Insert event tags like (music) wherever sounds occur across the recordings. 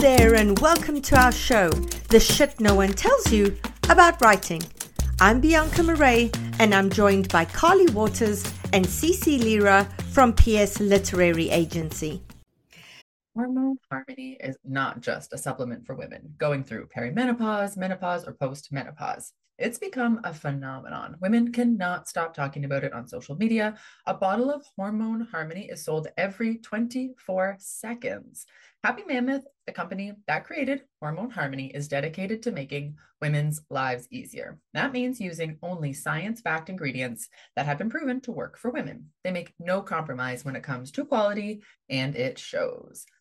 there, and welcome to our show, The Shit No One Tells You About Writing. I'm Bianca Marais, and I'm joined by Carly Watters and Cece Lyra from PS Literary Agency. Hormone Harmony is not just a supplement for women going through perimenopause, menopause, or postmenopause. It's become a phenomenon. Women cannot stop talking about it on social media. A bottle of Hormone Harmony is sold every 24 seconds. Happy Mammoth, the company that created Hormone Harmony, is dedicated to making women's lives easier. That means using only science backed ingredients that have been proven to work for women. They make no compromise when it comes to quality, and it shows.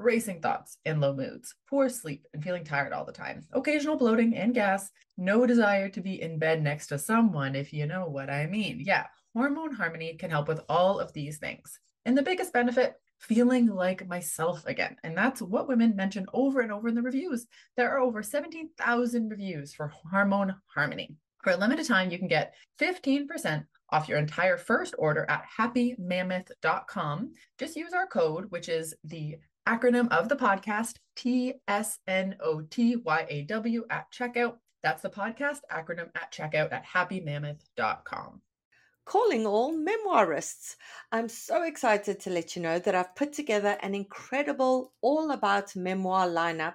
racing thoughts and low moods, poor sleep and feeling tired all the time, occasional bloating and gas, no desire to be in bed next to someone, if you know what I mean. Yeah, Hormone Harmony can help with all of these things. And the biggest benefit, feeling like myself again. And that's what women mention over and over in the reviews. There are over 17,000 reviews for Hormone Harmony. For a limited time, you can get 15% off your entire first order at happymammoth.com. Just use our code, which is the acronym of the podcast, T S N O T Y A W at checkout. That's the podcast acronym at checkout at happymammoth.com. Calling all memoirists. I'm so excited to let you know that I've put together an incredible all about memoir lineup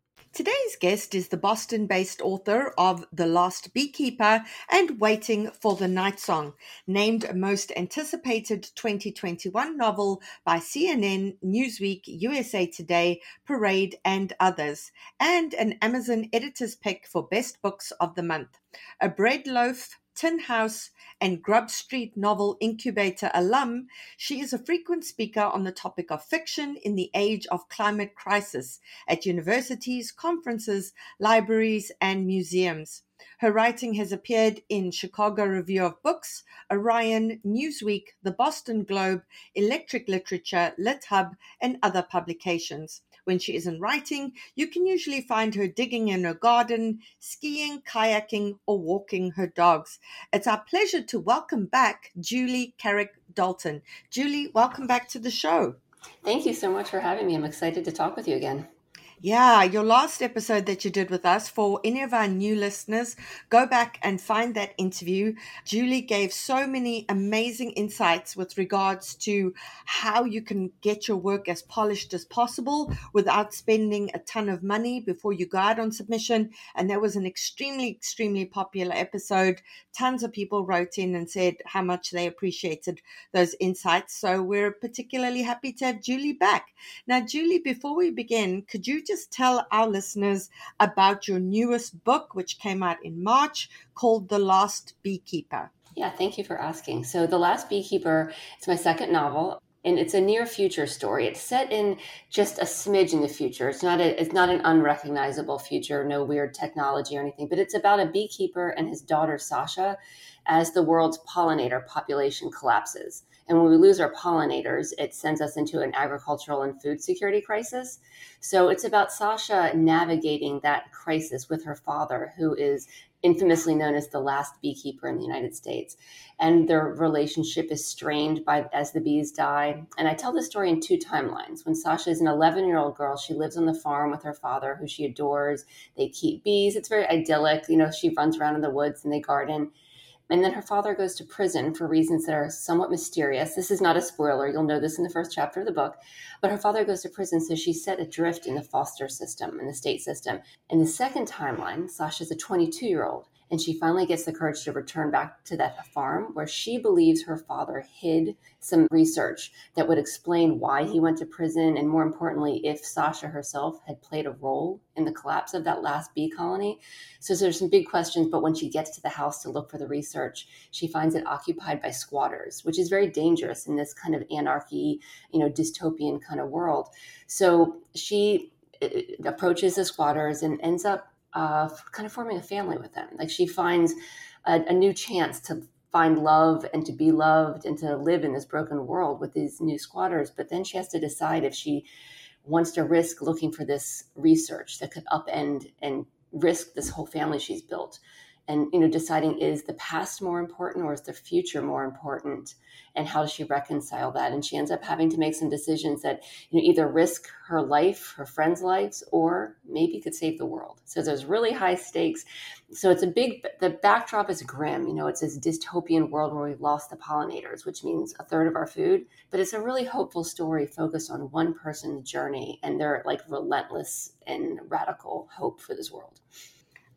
Today's guest is the Boston based author of The Last Beekeeper and Waiting for the Night Song, named most anticipated 2021 novel by CNN, Newsweek, USA Today, Parade, and others, and an Amazon editor's pick for Best Books of the Month. A Bread Loaf Tin House, and Grub Street Novel Incubator alum, she is a frequent speaker on the topic of fiction in the age of climate crisis at universities, conferences, libraries, and museums. Her writing has appeared in Chicago Review of Books, Orion, Newsweek, the Boston Globe, Electric Literature, LitHub, and other publications. When she isn't writing, you can usually find her digging in her garden, skiing, kayaking, or walking her dogs. It's our pleasure to welcome back Julie Carrick Dalton. Julie, welcome back to the show. Thank you so much for having me. I'm excited to talk with you again. Yeah, your last episode that you did with us, for any of our new listeners, go back and find that interview. Julie gave so many amazing insights with regards to how you can get your work as polished as possible without spending a ton of money before you go out on submission. And that was an extremely, extremely popular episode. Tons of people wrote in and said how much they appreciated those insights. So we're particularly happy to have Julie back. Now, Julie, before we begin, could you just tell our listeners about your newest book, which came out in March, called The Last Beekeeper? Yeah, thank you for asking. So, The Last Beekeeper is my second novel and it's a near future story. It's set in just a smidge in the future. It's not a, it's not an unrecognizable future, no weird technology or anything, but it's about a beekeeper and his daughter Sasha as the world's pollinator population collapses. And when we lose our pollinators, it sends us into an agricultural and food security crisis. So it's about Sasha navigating that crisis with her father, who is infamously known as the last beekeeper in the United States. And their relationship is strained by as the bees die. And I tell the story in two timelines. When Sasha is an 11 year old girl, she lives on the farm with her father, who she adores. They keep bees. It's very idyllic. You know, she runs around in the woods and they garden And then her father goes to prison for reasons that are somewhat mysterious. This is not a spoiler. You'll know this in the first chapter of the book. But her father goes to prison, so she's set adrift in the foster system, in the state system. In the second timeline, Sasha's a 22 year old and she finally gets the courage to return back to that farm where she believes her father hid some research that would explain why he went to prison and more importantly if sasha herself had played a role in the collapse of that last bee colony. So there's some big questions but when she gets to the house to look for the research she finds it occupied by squatters which is very dangerous in this kind of anarchy you know dystopian kind of world. So she uh, approaches the squatters and ends up uh, kind of forming a family with them. Like she finds a, a new chance to find love and to be loved and to live in this broken world with these new squatters. But then she has to decide if she wants to risk looking for this research that could upend and risk this whole family she's built and you know deciding is the past more important or is the future more important? And how does she reconcile that? And she ends up having to make some decisions that you know either risk her life her friends lives or maybe could save the world. So there's really high stakes. So it's a big the backdrop is grim. You know it's this dystopian world where we've lost the pollinators which means a third of our food. But it's a really hopeful story focused on one person's journey and their like relentless and radical hope for this world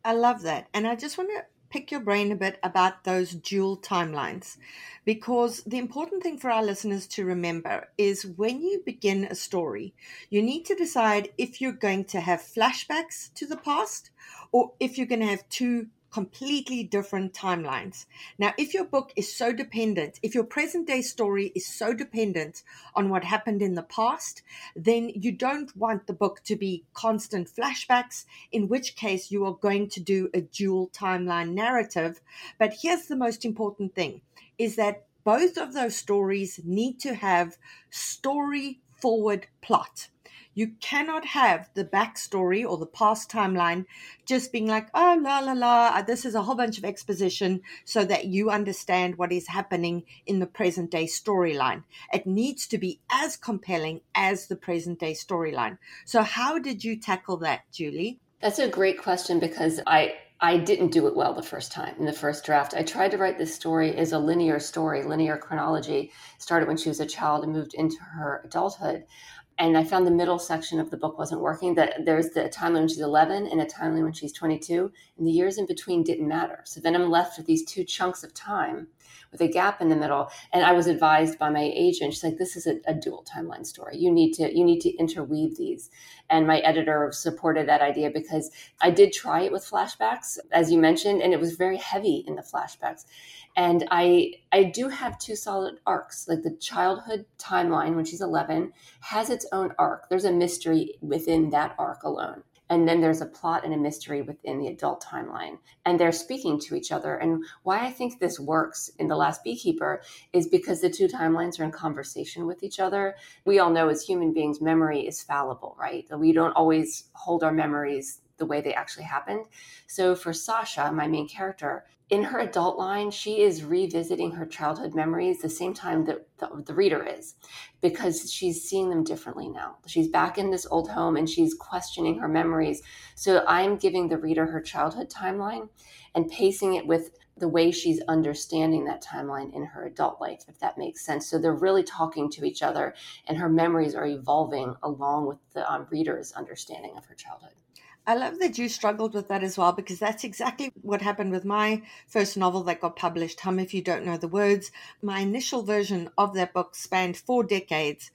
I love that. And I just want to pick your brain a bit about those dual timelines because the important thing for our listeners to remember is when you begin a story, you need to decide if you're going to have flashbacks to the past or if you're going to have two completely different timelines. Now, if your book is so dependent, if your present day story is so dependent on what happened in the past, then you don't want the book to be constant flashbacks, in which case you are going to do a dual timeline narrative. But here's the most important thing is that both of those stories need to have story forward plot. You cannot have the backstory or the past timeline just being like, oh, la, la, la, uh, this is a whole bunch of exposition so that you understand what is happening in the present day storyline. It needs to be as compelling as the present day storyline. So, how did you tackle that, Julie? That's a great question because I I didn't do it well the first time in the first draft. I tried to write this story as a linear story, linear chronology. Started when she was a child and moved into her adulthood and I found the middle section of the book wasn't working. That there's the timeline when she's 11 and a timeline when she's 22, and the years in between didn't matter. So then I'm left with these two chunks of time with a gap in the middle. And I was advised by my agent, she's like, "This is a, a dual timeline story. You need to you need to interweave these." And my editor supported that idea because I did try it with flashbacks, as you mentioned, and it was very heavy in the flashbacks and i i do have two solid arcs like the childhood timeline when she's 11 has its own arc there's a mystery within that arc alone and then there's a plot and a mystery within the adult timeline. And they're speaking to each other. And why i think this works in the last beekeeper is because the two timelines are in conversation with each other. We all know as human beings memory is fallible right? We don't always hold our memories the way they actually happened so for sasha my main character in her adult line, she is revisiting her childhood memories the same time that the, the, reader is, because she's seeing them differently now. She's back in this old home and she's questioning her memories. So I'm giving the reader her childhood timeline and pacing it with the way she's understanding that timeline in her adult life, if that makes sense. So they're really talking to each other and her memories are evolving along with the um, reader's understanding of her childhood. I love that you struggled with that as well because that's exactly what happened with my first novel that got published, Hum If You Don't Know the Words. My initial version of that book spanned four decades,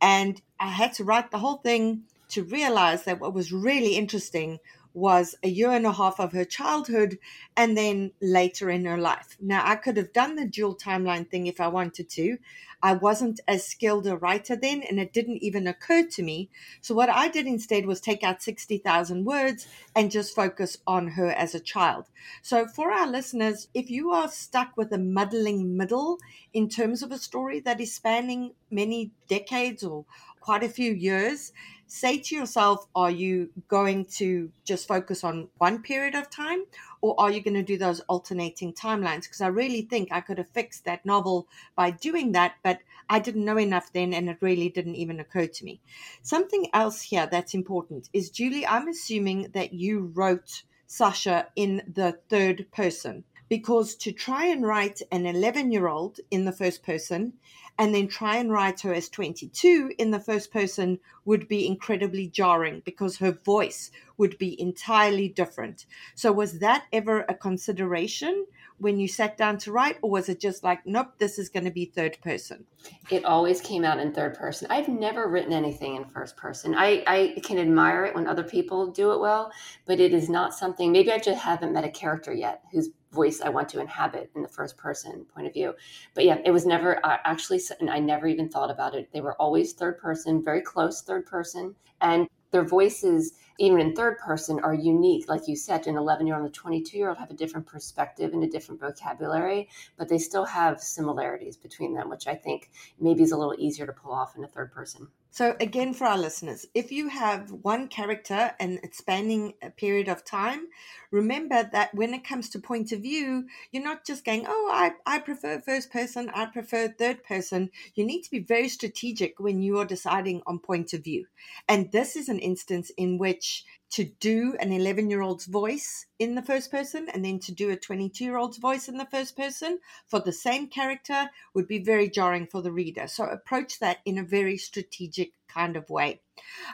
and I had to write the whole thing to realize that what was really interesting was a year and a half of her childhood and then later in her life. Now, I could have done the dual timeline thing if I wanted to. I wasn't as skilled a writer then, and it didn't even occur to me. So, what I did instead was take out 60,000 words and just focus on her as a child. So, for our listeners, if you are stuck with a muddling middle in terms of a story that is spanning many decades or quite a few years, say to yourself, are you going to just focus on one period of time or are you going to do those alternating timelines? Because I really think I could have fixed that novel by doing that, but I didn't know enough then and it really didn't even occur to me. Something else here that's important is Julie, I'm assuming that you wrote Sasha in the third person because to try and write an 11 year old in the first person and then try and write her as 22 in the first person would be incredibly jarring because her voice would be entirely different. So, was that ever a consideration when you sat down to write, or was it just like, nope, this is going to be third person? It always came out in third person. I've never written anything in first person. I, I can admire it when other people do it well, but it is not something, maybe I just haven't met a character yet whose voice I want to inhabit in the first person point of view. But yeah, it was never uh, actually, and I never even thought about it. They were always third person, very close third person. And their voices even in third person are unique. Like you said an 11 year old and a 22 year old have a different perspective and a different vocabulary but they still have similarities between them which i think maybe is a little easier to pull off in a third person so, again, for our listeners, if you have one character and it's spanning a period of time, remember that when it comes to point of view, you're not just going, oh, I, I prefer first person, I prefer third person. You need to be very strategic when you are deciding on point of view. And this is an instance in which to do an 11 year old's voice in the first person and then to do a 22 year old's voice in the first person for the same character would be very jarring for the reader. So approach that in a very strategic kind of way.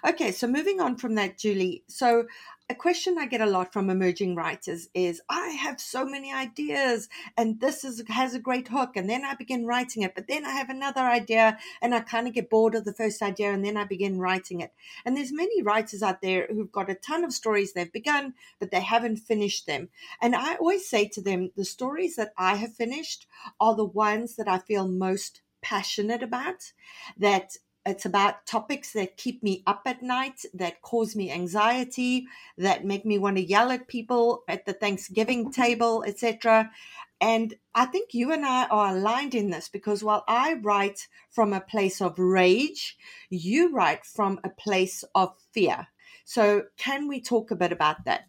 Okay, so moving on from that, Julie. So a question I get a lot from emerging writers is I have so many ideas and this is has a great hook and then I begin writing it but then I have another idea and I kind of get bored of the first idea and then I begin writing it. And there's many writers out there who've got a ton of stories they've begun but they haven't finished them. And I always say to them the stories that I have finished are the ones that I feel most passionate about that it's about topics that keep me up at night, that cause me anxiety, that make me want to yell at people at the Thanksgiving table, etc. And I think you and I are aligned in this because while I write from a place of rage, you write from a place of fear. So, can we talk a bit about that?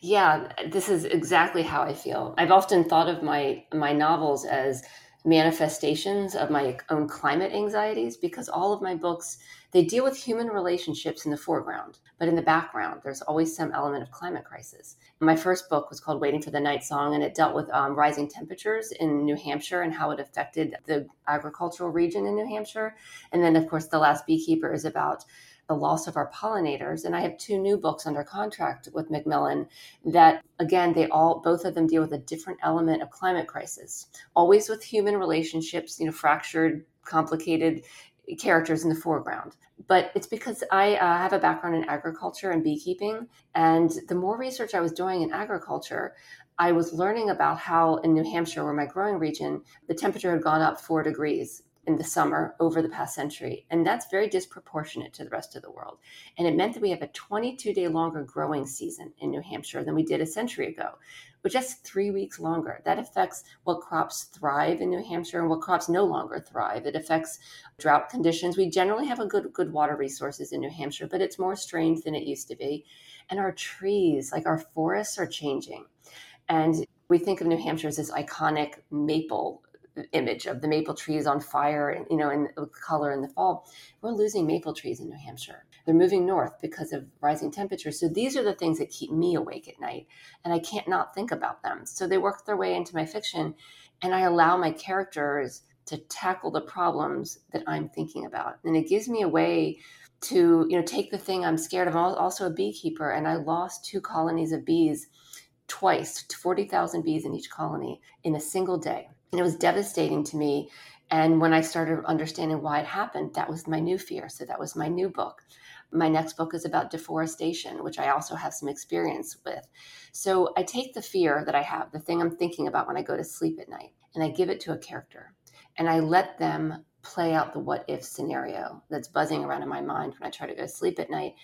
Yeah, this is exactly how I feel. I've often thought of my my novels as manifestations of my own climate anxieties because all of my books they deal with human relationships in the foreground but in the background there's always some element of climate crisis. My first book was called waiting for the night song and it dealt with um, rising temperatures in new hampshire and how it affected the agricultural region in new hampshire. And then of course the last beekeeper is about the loss of our pollinators. And I have two new books under contract with Macmillan that, again, they all, both of them deal with a different element of climate crisis, always with human relationships, you know, fractured, complicated characters in the foreground. But it's because I uh, have a background in agriculture and beekeeping. And the more research I was doing in agriculture, I was learning about how in New Hampshire, where my growing region, the temperature had gone up four degrees in the summer over the past century. And that's very disproportionate to the rest of the world. And it meant that we have a 22 day longer growing season in New Hampshire than we did a century ago, which is three weeks longer. That affects what crops thrive in New Hampshire and what crops no longer thrive. It affects drought conditions. We generally have a good, good water resources in New Hampshire, but it's more strained than it used to be. And our trees, like our forests, are changing. And we think of New Hampshire as this iconic maple image of the maple trees on fire and you know in color in the fall. We're losing maple trees in new hampshire. They're moving north because of rising temperatures. So these are the things that keep me awake at night and i can't not think about them. So they work their way into my fiction and i allow my characters to tackle the problems that i'm thinking about. And it gives me a way to you know take the thing i'm scared of. I'm also a beekeeper and i lost two colonies of bees twice 40,000 bees in each colony in a single day and it was devastating to me. And when I started understanding why it happened, that was my new fear. So that was my new book. My next book is about deforestation, which I also have some experience with. So I take the fear that I have, the thing I'm thinking about when I go to sleep at night, and I give it to a character. And I let them play out the what if scenario that's buzzing around in my mind when I try to go to sleep at night.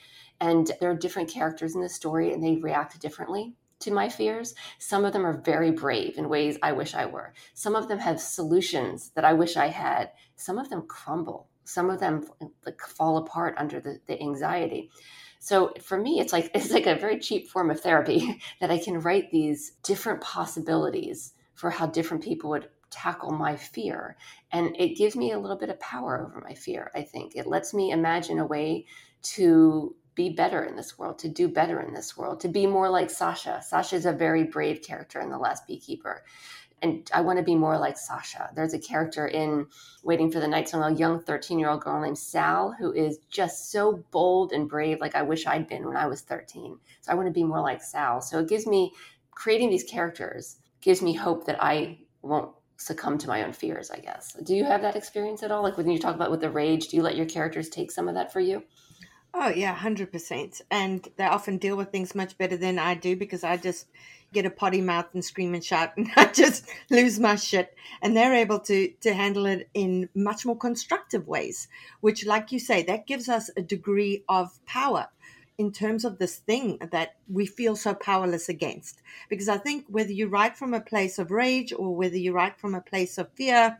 And there are different characters in the story, and they react differently to my fears. Some of them are very brave in ways I wish I were. Some of them have solutions that I wish I had. Some of them crumble. Some of them like fall apart under the, the anxiety. So for me, it's like (laughs) it's like a very cheap form of therapy (laughs) that I can write these different possibilities for how different people would tackle my fear. And it gives me a little bit of power over my fear, I think. It lets me imagine a way to be better in this world, to do better in this world, to be more like Sasha. Sasha is a very brave character in The Last Beekeeper. And I want to be more like Sasha. There's a character in Waiting for the Night Song, a young 13 year old girl named Sal, who is just so bold and brave, like I wish I'd been when I was 13. So I want to be more like Sal. So it gives me, creating these characters gives me hope that I won't succumb to my own fears, I guess. Do you have that experience at all? Like when you talk about with the rage, do you let your characters take some of that for you? Oh, yeah, 100%. And they often deal with things much better than I do because I just get a potty mouth and scream and shout (laughs) and I just lose my shit. And they're able to, to handle it in much more constructive ways, which, like you say, that gives us a degree of power in terms of this thing that we feel so powerless against. Because I think whether you write from a place of rage or whether you write from a place of fear,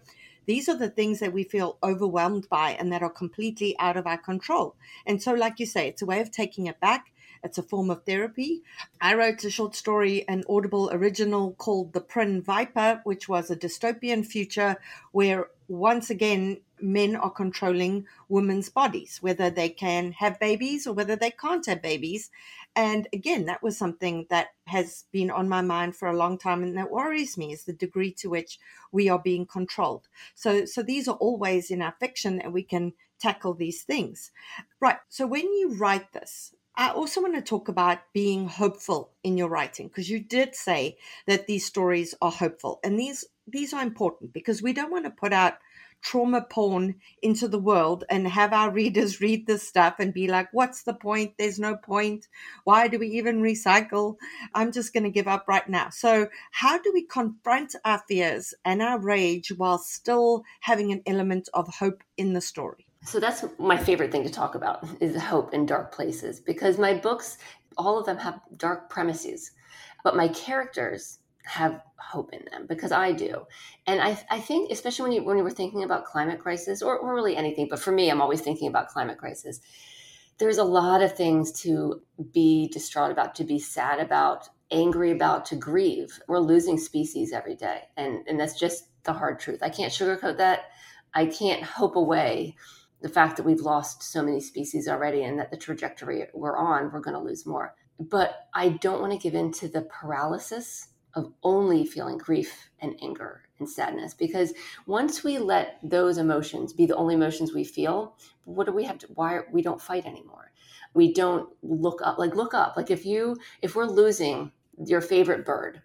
these are the things that we feel overwhelmed by and that are completely out of our control. And so, like you say, it's a way of taking it back. It's a form of therapy. I wrote a short story, an Audible original called The Prin Viper, which was a dystopian future where once again men are controlling women's bodies, whether they can have babies or whether they can't have babies. And again, that was something that has been on my mind for a long time and that worries me is the degree to which we are being controlled. So so these are all ways in our fiction that we can tackle these things. Right. So when you write this, I also want to talk about being hopeful in your writing because you did say that these stories are hopeful and these these are important because we don't want to put out trauma porn into the world and have our readers read this stuff and be like, what's the point? There's no point. Why do we even recycle? I'm just going to give up right now. So, how do we confront our fears and our rage while still having an element of hope in the story? So that's my favorite thing to talk about is hope in dark places because my books all of them have dark premises but my characters have hope in them because I do. And I, I think, especially when you when you were thinking about climate crisis or, or really anything, but for me, I'm always thinking about climate crisis. There's a lot of things to be distraught about, to be sad about, angry about, to grieve. We're losing species every day. And, and that's just the hard truth. I can't sugarcoat that. I can't hope away the fact that we've lost so many species already and that the trajectory we're on, we're going to lose more. But I don't want to give in to the paralysis of only feeling grief and anger and sadness. Because once we let those emotions be the only emotions we feel what do we have to why we don't fight anymore? We don't look up like look up. Like if you if we're losing your favorite bird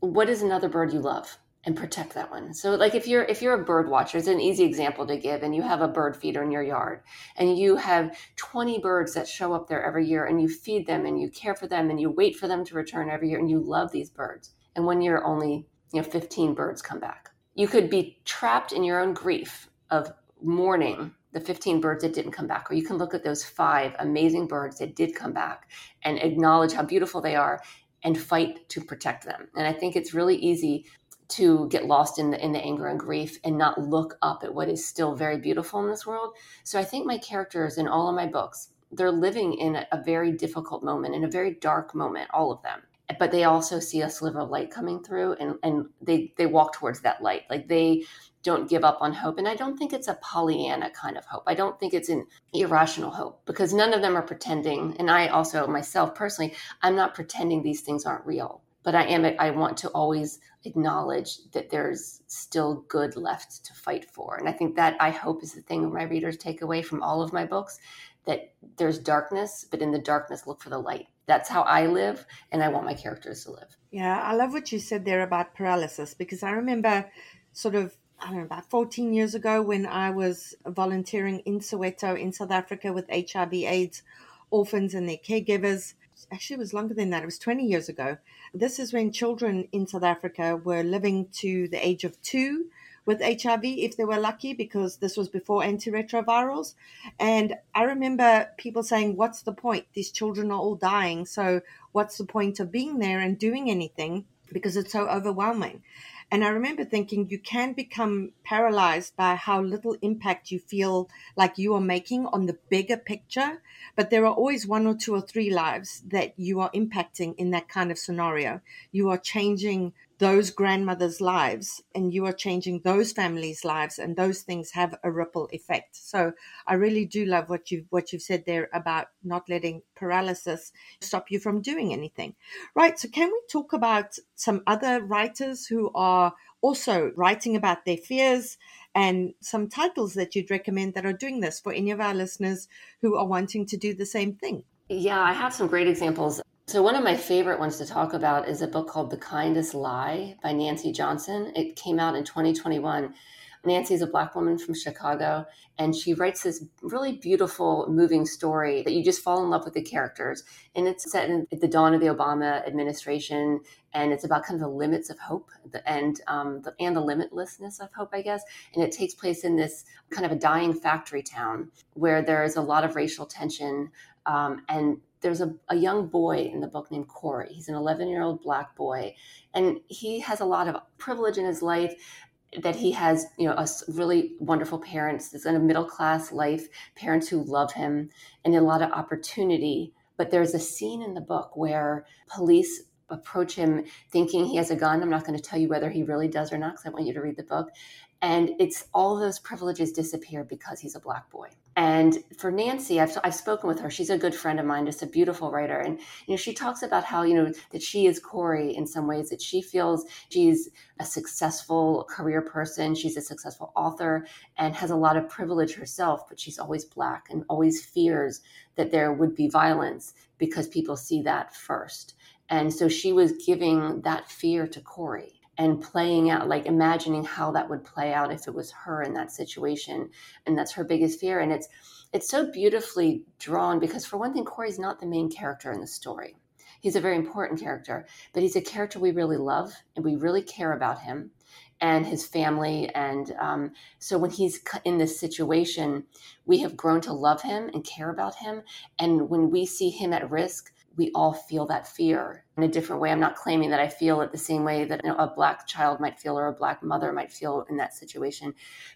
what is another bird you love? And protect that one. So like if you're if you're a bird watcher it's an easy example to give and you have a bird feeder in your yard and you have 20 birds that show up there every year and you feed them and you care for them and you wait for them to return every year and you love these birds and one year only you know 15 birds come back. You could be trapped in your own grief of mourning the 15 birds that didn't come back or you can look at those five amazing birds that did come back and acknowledge how beautiful they are and fight to protect them. And i think it's really easy to get lost in the in the anger and grief and not look up at what is still very beautiful in this world. So i think my characters in all of my books they're living in a very difficult moment in a very dark moment all of them but they also see a sliver of light coming through and, and they, they walk towards that light. Like they don't give up on hope. And I don't think it's a Pollyanna kind of hope. I don't think it's an irrational hope because none of them are pretending. And I also, myself personally, I'm not pretending these things aren't real. But I am, I want to always acknowledge that there's still good left to fight for. And I think that I hope is the thing my readers take away from all of my books that there's darkness, but in the darkness, look for the light that's how I live, and I want my characters to live. Yeah, I love what you said there about paralysis because I remember sort of I don't know, about 14 years ago when I was volunteering in Soweto in South Africa with HIV AIDS orphans and their caregivers. Actually, it was longer than that. It was 20 years ago. This is when children in South Africa were living to the age of two with HIV if they were lucky because this was before antiretrovirals. And I remember people saying, What's the point? These children are all dying. So, what's the point of being there and doing anything? Because it's so overwhelming. And I remember thinking you can become paralyzed by how little impact you feel like you are making on the bigger picture. But there are always one or two or three lives that you are impacting in that kind of scenario. You are changing those grandmothers' lives and you are changing those families' lives and those things have a ripple effect. So I really do love what you what you've said there about not letting paralysis stop you from doing anything. Right, so can we talk about some other writers who are also writing about their fears and some titles that you'd recommend that are doing this for any of our listeners who are wanting to do the same thing? Yeah, I have some great examples. So, one of my favorite ones to talk about is a book called The Kindest Lie by Nancy Johnson. It came out in 2021. Nancy is a Black woman from Chicago, and she writes this really beautiful, moving story that you just fall in love with the characters. And it's set in, at the dawn of the Obama administration, and it's about kind of the limits of hope and um, the, and the limitlessness of hope, I guess. And it takes place in this kind of a dying factory town where there is a lot of racial tension, um, and there's a, a young boy in the book named Corey. He's an 11 year old black boy, and he has a lot of privilege in his life that he has, you know, a really wonderful parents. He's in a middle class life, parents who love him, and a lot of opportunity. But there's a scene in the book where police approach him thinking he has a gun. I'm not going to tell you whether he really does or not because I want you to read the book. And it's all those privileges disappear because he's a black boy. And for Nancy, I've, I've spoken with her. She's a good friend of mine, just a beautiful writer. And, you know, she talks about how, you know, that she is Corey in some ways, that she feels she's a successful career person. She's a successful author and has a lot of privilege herself, but she's always black and always fears that there would be violence because people see that first. And so she was giving that fear to Corey and playing out like imagining how that would play out if it was her in that situation and that's her biggest fear and it's it's so beautifully drawn because for one thing corey's not the main character in the story. He's a very important character but he's a character we really love and we really care about him and his family and um, so when he's in this situation we have grown to love him and care about him and when we see him at risk we all feel that fear in a different way. I'm not claiming that I feel it the same way that you know, a black child might feel or a black mother might feel in that situation,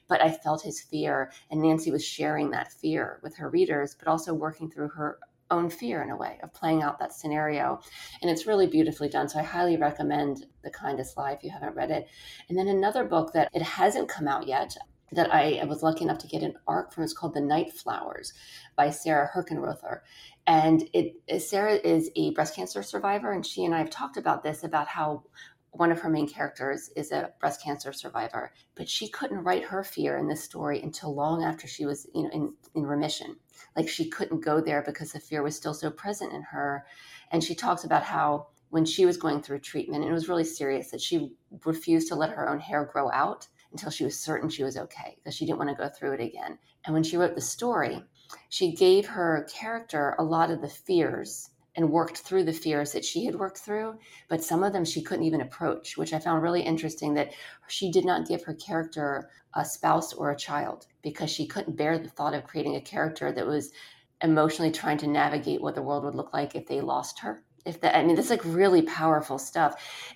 but I felt his fear. And Nancy was sharing that fear with her readers, but also working through her own fear in a way of playing out that scenario. And it's really beautifully done. So I highly recommend The Kindest Lie if you haven't read it. And then another book that it hasn't come out yet that I was lucky enough to get an arc from It's called The Night Flowers by Sarah Herkenrother. And it, Sarah is a breast cancer survivor, and she and I have talked about this about how one of her main characters is a breast cancer survivor, but she couldn't write her fear in this story until long after she was, you know, in, in remission. Like she couldn't go there because the fear was still so present in her. And she talks about how when she was going through treatment, and it was really serious, that she refused to let her own hair grow out until she was certain she was okay because she didn't want to go through it again. And when she wrote the story, she gave her character a lot of the fears and worked through the fears that she had worked through, but some of them she couldn't even approach, which I found really interesting that she did not give her character a spouse or a child because she couldn't bear the thought of creating a character that was emotionally trying to navigate what the world would look like if they lost her if that i mean this is like really powerful stuff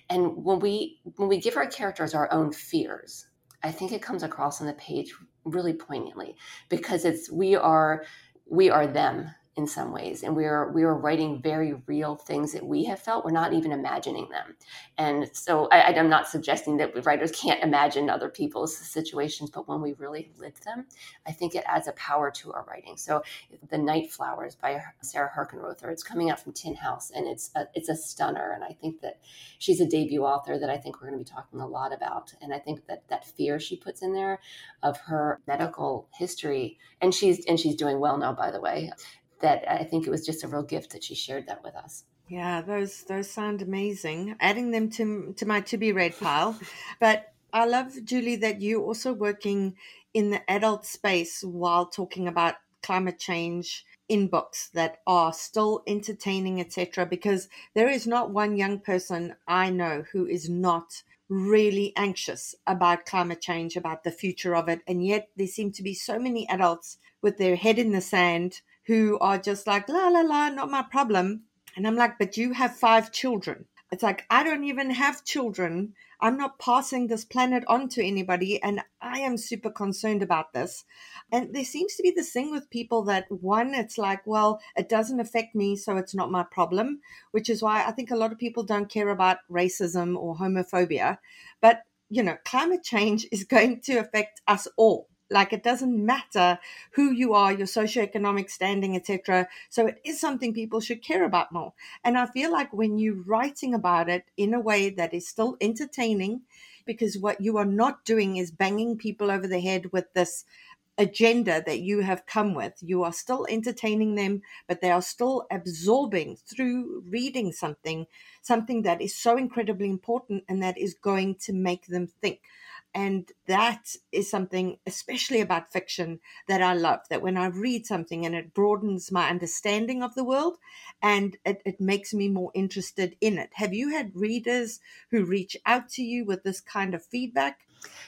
and when we when we give our characters our own fears I think it comes across on the page really poignantly because it's we are we are them in some ways. And we are we are writing very real things that we have felt. We're not even imagining them. And so I, i'm not suggesting that writers can't imagine other people's situations but when we really live them i think it adds a power to our writing. So the night flowers by sarah herkenrother it's coming out from tin house and it's a, it's a stunner. And i think that she's a debut author that i think we're going to be talking a lot about. And i think that that fear she puts in there of her medical history and she's and she's doing well now by the way that I think it was just a real gift that she shared that with us. Yeah, those those sound amazing. Adding them to to my to be read pile, but I love Julie that you're also working in the adult space while talking about climate change in books that are still entertaining, etc. Because there is not one young person I know who is not really anxious about climate change, about the future of it, and yet there seem to be so many adults with their head in the sand who are just like, la, la, la, not my problem. And I'm like, but you have five children. It's like, I don't even have children. I'm not passing this planet on to anybody. And I am super concerned about this. And there seems to be this thing with people that one, it's like, well, it doesn't affect me, so it's not my problem, which is why I think a lot of people don't care about racism or homophobia. But, you know, climate change (laughs) is going to affect us all like it doesn't matter who you are your socioeconomic standing etc so it is something people should care about more and i feel like when you're writing about it in a way that is still entertaining because what you are not doing is banging people over the head with this agenda that you have come with. You are still entertaining them, but they are still absorbing through reading something, something that is so incredibly important and that is going to make them think. And that is something, especially about fiction, that I love. That when I read something and it broadens my understanding of the world and it, it makes me more interested in it. Have you had readers who reach out to you with this kind of feedback?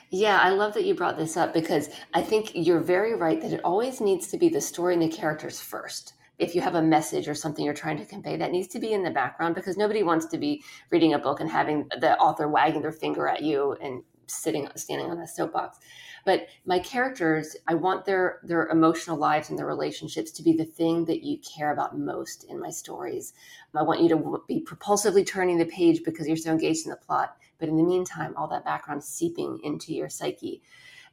Yeah, I love that you brought this up because I think you're very right that it always needs to be the story and the characters first if you have a message or something you're trying to convey that needs to be in the background because nobody wants to be reading a book and having the author wagging their finger at you and sitting standing on a soapbox. But my characters i want their their emotional lives and their relationships to be the thing that you care about most in my stories. I want you to be propulsively turning the page because you're so engaged in the plot. But in the meantime all that background seeping into your psyche.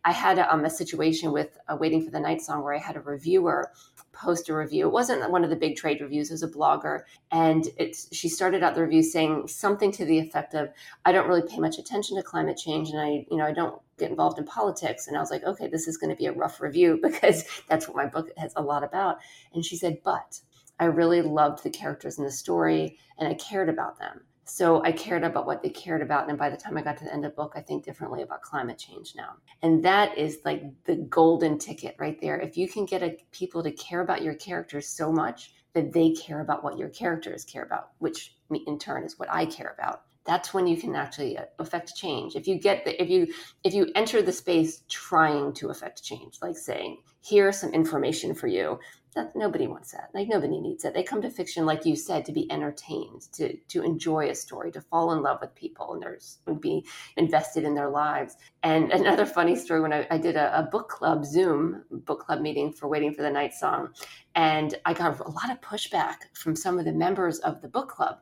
I had a, um, a situation with uh, Waiting for the Night Song where I had a reviewer post a review. It wasn't one of the big trade reviews, it was a blogger. And it's, she started out the review saying something to the effect of, I don't really pay much attention to climate change and I, you know, I don't get involved in politics. And I was like, okay, this is going to be a rough review (laughs) because that's what my book has a lot about. And she said, but I really loved the characters in the story and I cared about them. So I cared about what they cared about. And by the time I got to the end of the book, I think differently about climate change now. And that is like the golden ticket right there. If you can get a, people to care about your characters so much that they care about what your characters care about, which in turn is what I care about, that's when you can actually uh, affect change if you get the if you if you enter the space trying to affect change like saying here's some information for you that nobody wants that. Like nobody needs it. They come to fiction like you said to be entertained to to enjoy a story to fall in love with people and there's and be invested in their lives. And another funny story when i, I did a, a, book club zoom book club meeting for waiting for the night song and i got a lot of pushback from some of the members of the book club.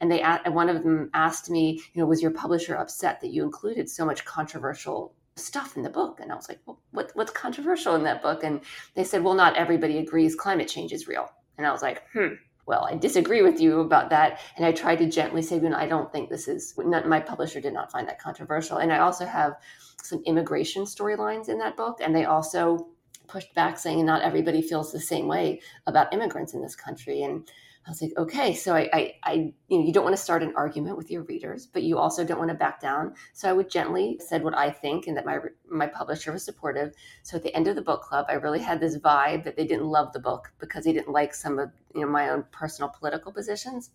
And they one of them asked me you know was your publisher upset that you included so much controversial stuff in the book. And I was like, well, what, what's controversial in that book? And they said, well, not everybody agrees climate change is real. And I was like, hmm, well, I disagree with you about that. And I tried to gently say, you know, I don't think this is, not, my publisher did not find that controversial. And I also have some immigration storylines in that book. And they also pushed back saying not everybody feels the same way about immigrants in this country. And I was like, okay, so I, I, I, you know, you don't want to start an argument with your readers, but you also don't want to back down. So I would gently said what I think, and that my my publisher was supportive. So at the end of the book club, I really had this vibe that they didn't love the book because they didn't like some of you know my own personal political positions.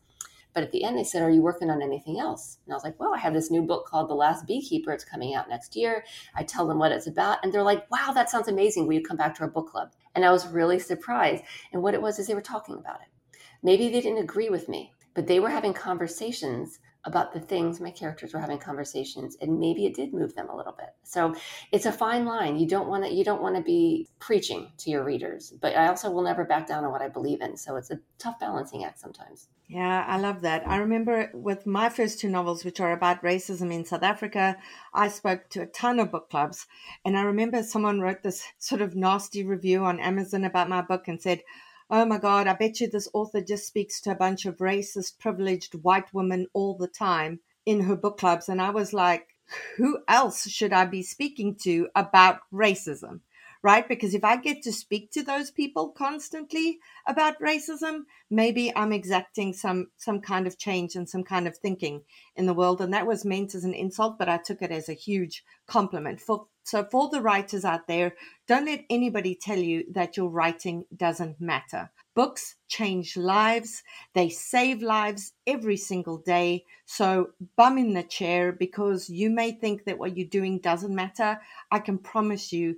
But at the end, they said, "Are you working on anything else?" And I was like, "Well, I have this new book called The Last Beekeeper. It's coming out next year." I tell them what it's about, and they're like, "Wow, that sounds amazing. Will you come back to our book club?" And I was really surprised. And what it was is they were talking about it Maybe they didn't agree with me, but they were having conversations about the things my characters were having conversations and maybe it did move them a little bit. So it's a fine line. You don't want to you don't want to be preaching to your readers but i also will never back down on what i believe in so it's a tough balancing act sometimes. Yeah i love that. I remember with my first two novels which are about racism in south africa i spoke to a ton of book clubs and i remember someone wrote this sort of nasty review on amazon about my book and said oh my God, I bet you this author just speaks to a bunch of racist, privileged white women all the time in her book clubs. And I was like, who else should I be speaking to about racism? Right? Because if I get to speak to those people constantly about racism, maybe I'm exacting some some kind of change and some kind of thinking in the world. And that was meant as an insult, but I took it as a huge compliment. For so, for the writers out there, don't let anybody tell you that your writing doesn't matter. Books change lives, they save lives every single day. So, bum in the chair because you may think that what you're doing doesn't matter. I can promise you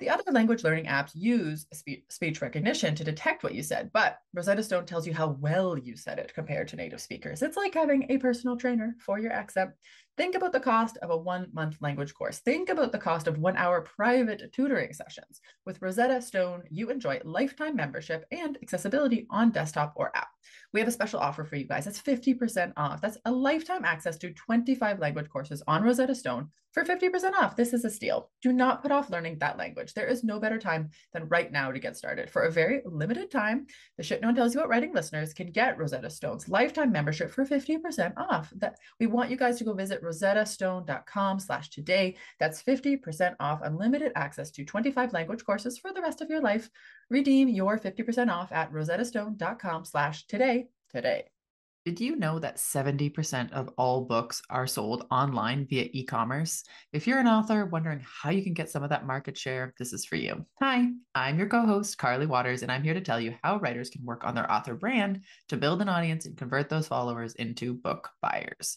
The other language learning apps use spe- speech recognition to detect what you said, but Rosetta Stone tells you how well you said it compared to native speakers. It's like having a personal trainer for your accent. Think about the cost of a one month language course. Think about the cost of one hour private tutoring sessions. With Rosetta Stone, you enjoy lifetime membership and accessibility on desktop or app. We have a special offer for you guys. That's 50% off. That's a lifetime access to 25 language courses on Rosetta Stone for 50% off. This is a steal. Do not put off learning that language. There is no better time than right now to get started. For a very limited time, the shit no one tells you about writing listeners can get Rosetta Stone's lifetime membership for 50% off. That we want you guys to go visit rosettastone.com slash today. That's 50% off unlimited access to 25 language courses for the rest of your life. Redeem your 50% off at rosettastone.com slash today today. Did you know that 70% of all books are sold online via e commerce? If you're an author wondering how you can get some of that market share, this is for you. Hi, I'm your co host, Carly Watters, and I'm here to tell you how writers can work on their author brand to build an audience and convert those followers into book buyers.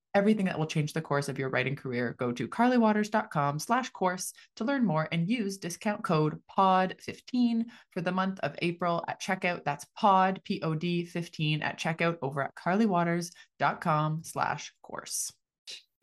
everything that will change the course of your writing career, go to carlywatters.com slash course to learn more and use discount code POD15 for the month of April at checkout. That's POD, P-O-D 15 at checkout over at carlywatters.com slash course.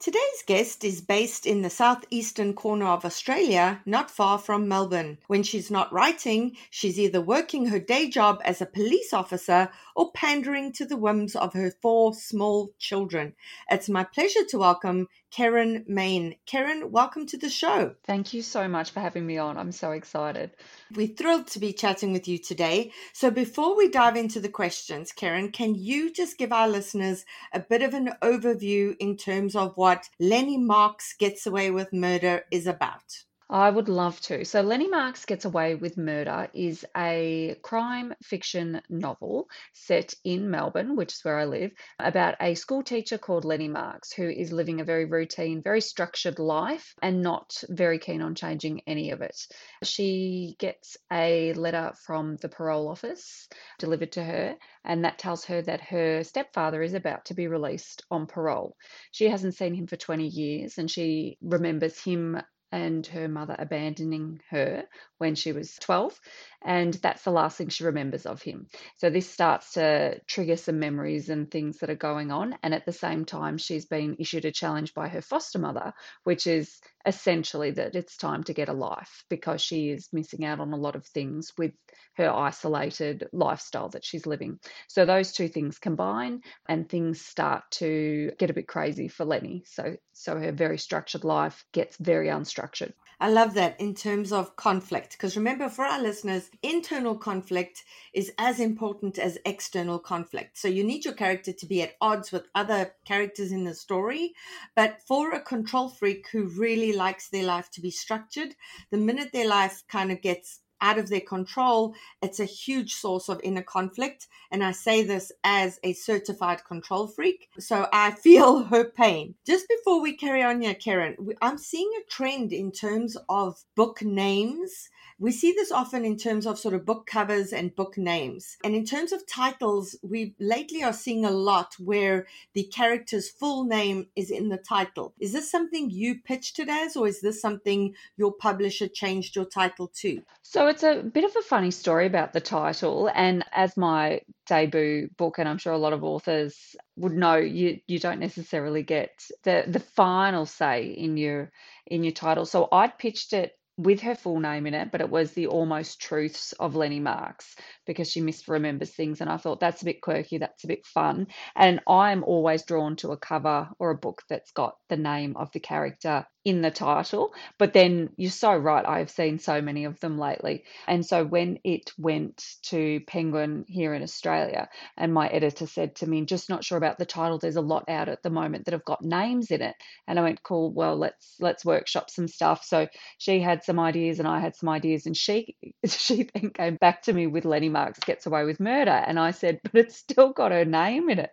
Today's guest is based in the southeastern corner of Australia, not far from Melbourne. When she's not writing, she's either working her day job as a police officer or pandering to the whims of her four small children. It's my pleasure to welcome Kerryn Mayne. Kerryn, welcome to the show. Thank you so much for having me on. I'm so excited. We're thrilled to be chatting with you today. So, before we dive into the questions, Kerryn, can you just give our listeners a bit of an overview in terms of what Lenny Marks Gets Away with Murder is about? I would love to. So, Lenny Marks Gets Away with Murder is a crime fiction novel set in Melbourne, which is where I live, about a school teacher called Lenny Marks who is living a very routine, very structured life and not very keen on changing any of it. She gets a letter from the parole office delivered to her, and that tells her that her stepfather is about to be released on parole. She hasn't seen him for 20 years and she remembers him and her mother abandoning her when she was 12. And that's the last thing she remembers of him. So this starts to trigger some memories and things that are going on. And at the same time, she's been issued a challenge by her foster mother, which is essentially that it's time to get a life because she is missing out on a lot of things with her isolated lifestyle that she's living. So those two things combine and things start to get a bit crazy for Lenny. So so her very structured life gets very unstructured. I love that in terms of conflict, because remember, for our listeners, internal conflict is as important as external conflict. So you need your character to be at odds with other characters in the story. But for a control freak who really likes their life to be structured, the minute their life kind of gets out of their control, it's a huge source of inner conflict. And I say this as a certified control freak. So I (laughs) feel her pain. Just before we carry on here, Kerryn, I'm seeing a trend in terms of book names we see this often in terms of sort of book covers and book names. And in terms of titles, we lately are seeing a lot where the character's full name is in the title. Is this something you pitched it as, or is this something your publisher changed your title to? So it's a bit of a funny story about the title. And as my debut book, and I'm sure a lot of authors would know, you you don't necessarily get the the final say in your in your title. So I'd pitched it with her full name in it, but it was the almost truths of Lenny Marks because she misremembers things. And I thought that's a bit quirky, that's a bit fun. And I'm always drawn to a cover or a book that's got the name of the character in the title. But then you're so right, I've seen so many of them lately. And so when it went to Penguin here in Australia, and my editor said to me, just not sure about the title, there's a lot out at the moment that have got names in it. And I went, cool, well, let's let's workshop some stuff. So she had some ideas and I had some ideas and she (laughs) she then came back to me with Lenny Marks Gets Away with Murder. And I said, but it's still got her name in it.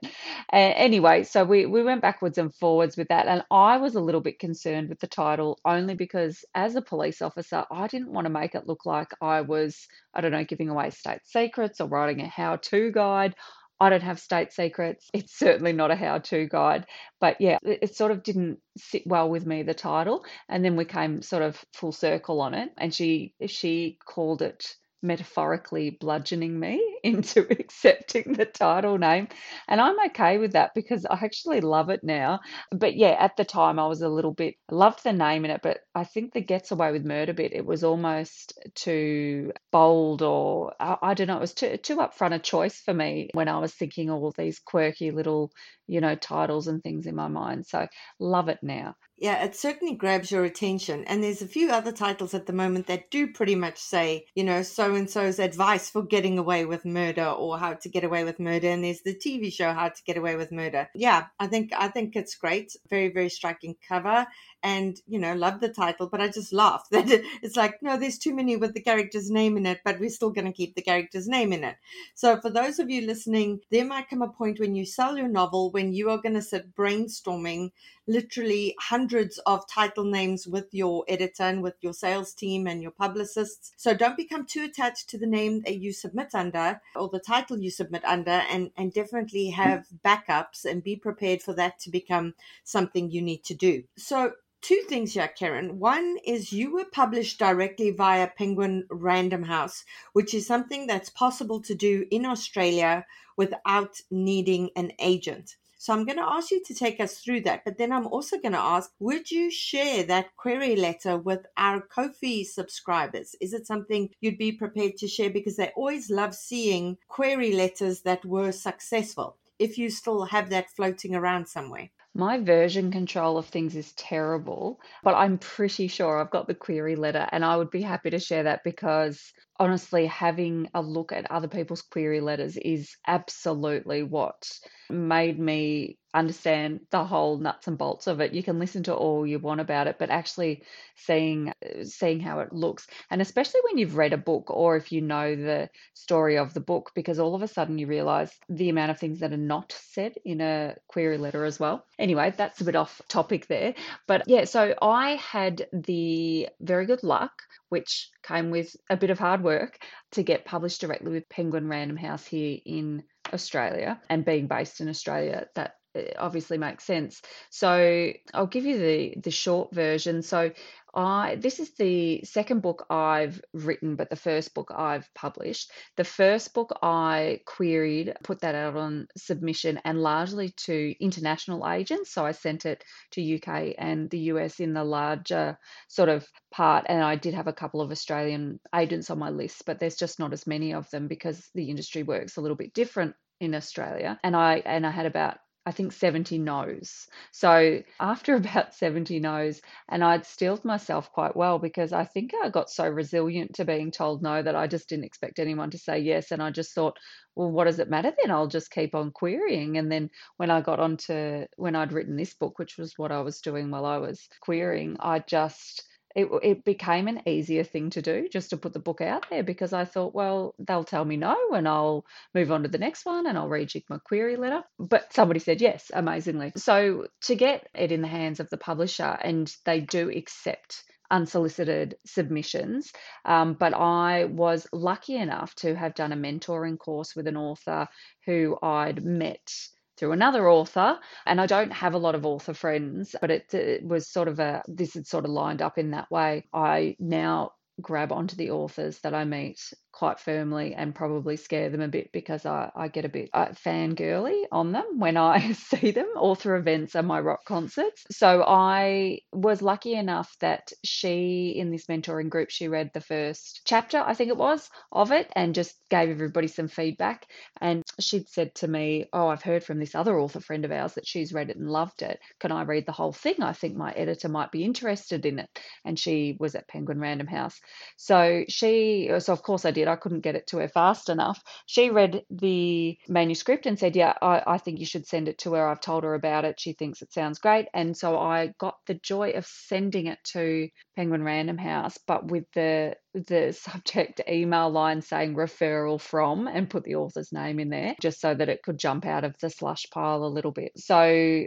Anyway, so we, we went backwards and forwards with that. And I was a little bit concerned with the title only because as a police officer, I didn't want to make it look like I was, I don't know, giving away state secrets or writing a how to guide. I don't have state secrets. It's certainly not a how to guide. But yeah, it, sort of didn't sit well with me, the title. And then we came sort of full circle on it. And she she called it metaphorically bludgeoning me into (laughs) accepting the title name. And I'm okay with that because I actually love it now. But yeah, at the time I was a little bit, loved the name in it, but I think the Gets Away with Murder bit, it was almost too bold or I, I don't know, it was too, too upfront a choice for me when I was thinking all these quirky little, you know, titles and things in my mind. So love it now. Yeah, it certainly grabs your attention. And there's a few other titles at the moment that do pretty much say, you know, so and so's advice for getting away with murder or how to get away with murder. And there's the TV show How to Get Away with Murder. Yeah, I think I think it's great. Very, very striking cover and you know love the title but i just laugh (laughs) that it's like no there's too many with the character's name in it but we're still going to keep the character's name in it. So for those of you listening there might come a point when you sell your novel when you are going to sit brainstorming literally hundreds of title names with your editor and with your sales team and your publicists. So don't become too attached to the name that you submit under or the title you submit under and and definitely have backups and be prepared for that to become something you need to do. So two things here, Kerryn. One is you were published directly via Penguin Random House, which is something that's possible to do in Australia without needing an agent. So I'm going to ask you to take us through that. But then I'm also going to ask would you share that query letter with our Ko-fi subscribers? Is it something you'd be prepared to share? Because they always love seeing query letters that were successful. If you still have that floating around somewhere. My version control of things is terrible, but I'm pretty sure I've got the query letter and I would be happy to share that because honestly, having a look at other people's query letters is absolutely what made me understand the whole nuts and bolts of it. You can listen to all you want about it, but actually seeing uh, seeing how it looks, and especially when you've read a book or if you know the story of the book, because all of a sudden you realize the amount of things that are not said in a query letter as well. Anyway, that's a bit off topic there, but yeah. So I had the very good luck which came with a bit of hard work to get published directly with Penguin Random House here in Australia. And being based in Australia, that uh, obviously makes sense. So I'll give you the the short version. So I this is the second book I've written, but the first book I've published. The first book I queried, put that out on submission, and largely to international agents. So I sent it to UK and the US in the larger sort of part, and I did have a couple of Australian agents on my list, but there's just not as many of them because the industry works a little bit different in Australia. And I and I had about I think 70 no's. So after (laughs) about 70 no's, and I'd steeled myself quite well because I think I got so resilient to being told no that I just didn't expect anyone to say yes. And I just thought, well, what does it matter then? I'll just keep on querying. And then when I got onto when I'd written this book, which was what I was doing while I was querying, I just it, it became an easier thing to do just to put the book out there because I thought, well, they'll tell me no and I'll move on to the next one and I'll rejig my query letter. But somebody said yes, amazingly. So to get it in the hands of the publisher, and they do accept unsolicited submissions. Um, but I was lucky enough to have done a mentoring course with an author who I'd met through another author. And I don't have a lot of author friends, but it, it was sort of a, this had sort of lined up in that way. I now grab onto the authors that I meet quite firmly and probably scare them a bit because I, I get a bit uh, fangirly on them (laughs) when I (laughs) see them. Author events are my rock concerts. So I was lucky enough that she, in this mentoring group, she read the first chapter, I think it was, of it and just gave everybody some feedback. And she'd said to me, Oh, I've heard from this other author friend of ours that she's read it and loved it. Can I read the whole thing? I think my editor might be interested in it. And she was at Penguin Random House. So she, so of course I did. I couldn't get it to her fast enough. She read the manuscript and said, Yeah, I, I think you should send it to her. I've told her about it. She thinks it sounds great. And so I got the joy of sending it to Penguin Random House, but with the the subject email line saying referral from and put the author's name in there just so that it could jump out of the slush pile a little bit. So,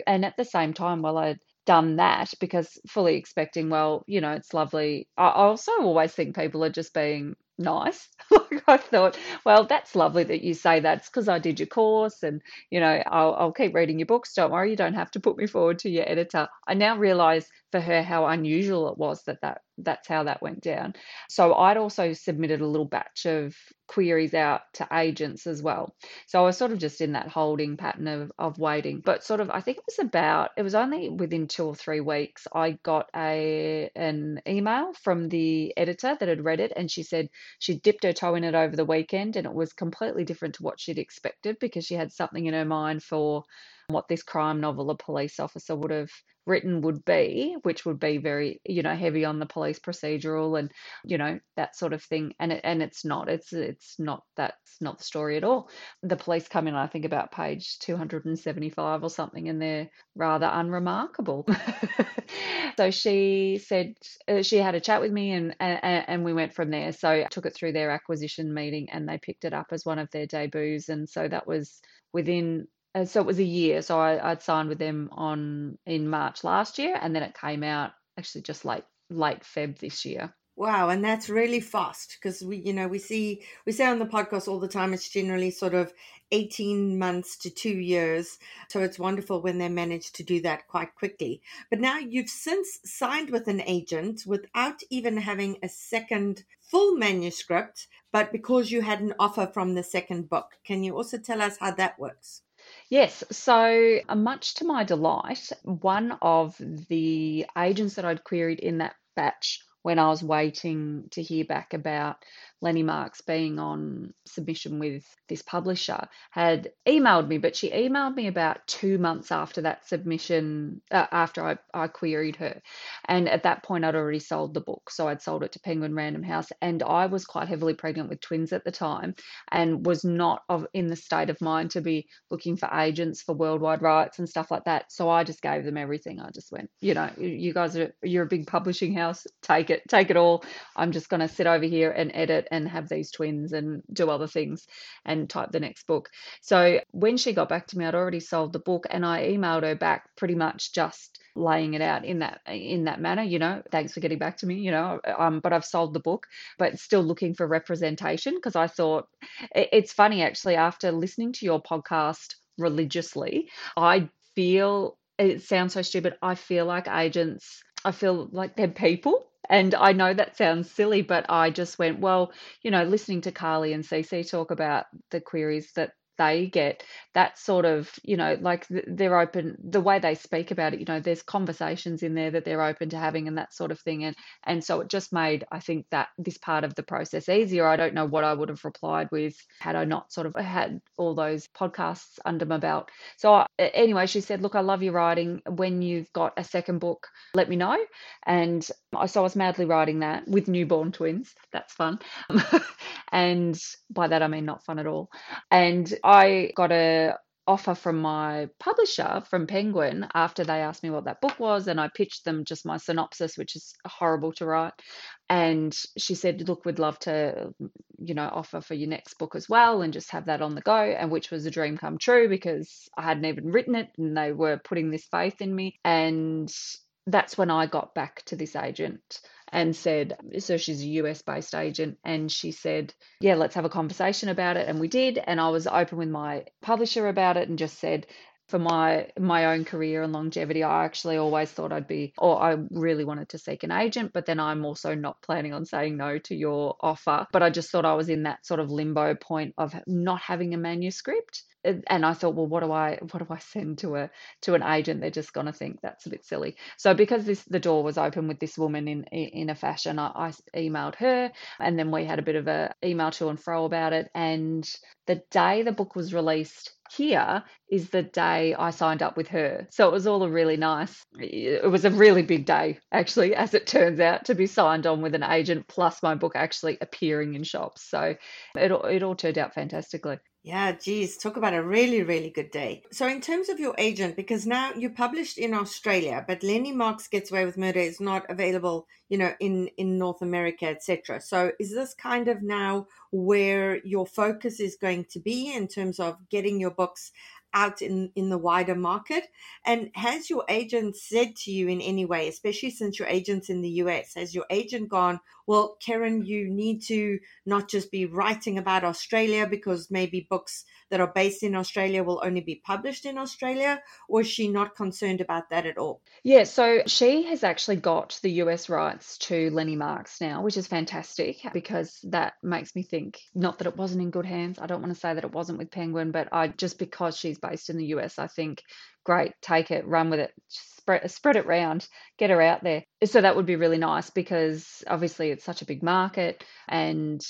and at the same time, while I'd done that because fully expecting, well, you know, it's lovely. I also always think people are just being nice. (laughs) like I thought, well, that's lovely that you say that. It's because I did your course and, you know, I'll, I'll keep reading your books. Don't worry, you don't have to put me forward to your editor. I now realize for her how unusual it was that, that that's how that went down. So I'd also submitted a little batch of queries out to agents as well. So I was sort of just in that holding pattern of, of waiting. But sort of I think it was about it was only within two or three weeks I got a an email from the editor that had read it and she said she dipped her toe in it over the weekend and it was completely different to what she'd expected because she had something in her mind for what this crime novel a police officer would have written would be, which would be very, you know, heavy on the police procedural and, you know, that sort of thing. And it, and it's not. It's it's not that's not the story at all. The police come in, I think, about page 275 or something, and they're rather unremarkable. (laughs) so she said uh, she had a chat with me, and, and and we went from there. So I took it through their acquisition meeting, and they picked it up as one of their debuts, and so that was within uh, so it was a year. So I, I'd signed with them on in March last year, and then it came out actually just late late Feb this year. Wow, and that's really fast because we, you know, we see we say on the podcast all the time. It's generally sort of eighteen months to two years, so it's wonderful when they manage to do that quite quickly. But now you've since signed with an agent without even having a second full manuscript, but because you had an offer from the second book. Can you also tell us how that works? Yes, so uh, much to my delight, one of the agents that I'd queried in that batch when I was waiting to hear back about Lenny Marks being on submission with this publisher, had emailed me, but she emailed me about two months after that submission, uh, after I, I queried her. And at that point, I'd already sold the book. So I'd sold it to Penguin Random House. And I was quite heavily pregnant with twins at the time and was not of in the state of mind to be looking for agents for worldwide rights and stuff like that. So I just gave them everything. I just went, you know, you guys are, you're a big publishing house, take it, take it all. I'm just going to sit over here and edit and have these twins and do other things and type the next book. So when she got back to me, I'd already sold the book and I emailed her back pretty much just laying it out in that in that manner you know thanks for getting back to me you know um but i've sold the book but still looking for representation because i thought it's funny actually after listening to your podcast religiously i feel it sounds so stupid i feel like agents i feel like they're people and I know that sounds silly, but I just went, well, you know, listening to Carly and Cece talk about the queries that they get that sort of you know like they're open the way they speak about it you know there's conversations in there that they're open to having and that sort of thing and and so it just made i think that this part of the process easier. I don't know what i would have replied with had i not sort of had all those podcasts under my belt. So uh, anyway she said look i love your writing. When you've got a second book let me know. And i so i was madly writing that with newborn twins. That's fun. (laughs) And by that i mean not fun at all. And I got a offer from my publisher from Penguin after they asked me what that book was and I pitched them just my synopsis which is horrible to write. And she said look we'd love to you know offer for your next book as well and just have that on the go and which was a dream come true because I hadn't even written it and they were putting this faith in me. And that's when I got back to this agent and said, so she's a US based agent, and she said, yeah, let's have a conversation about it. And we did. And I was open with my publisher about it and just said, for my my own career and longevity i actually always thought i'd be or i really wanted to seek an agent but then i'm also not planning on saying no to your offer but i just thought i was in that sort of limbo point of not having a manuscript and I thought, well, what do I what do I send to a to an agent? They're just to think that's a bit silly. So because this the door was open with this woman in in a fashion, I, I emailed her, and then we had a bit of a email to and fro about it. And the day the book was released here is the day I signed up with her. So it was all a really nice, it was a really big day, actually, as it turns out, to be signed on with an agent, plus my book actually appearing in shops. So it, it all turned out fantastically. Yeah, geez, talk about a really, really good day. So, in terms of your agent, because now you're published in Australia, but Lenny Marks Gets Away with Murder is not available, you know, in in North America, etc. So, is this kind of now where your focus is going to be in terms of getting your books out in, in the wider market? And has your agent said to you in any way, especially since your agent's in the US, has your agent gone, well, Kerryn, you need to not just be writing about Australia because maybe books that are based in Australia will only be published in Australia? Or is she not concerned about that at all? Yeah, so she has actually got the US rights to Lenny Marks now, which is fantastic because that makes me think not that it wasn't in good hands. I don't want to say that it wasn't with Penguin, but I just because she's based in the US, I think great, take it, run with it, spread spread it round, get her out there. So that would be really nice because obviously it's such a big market and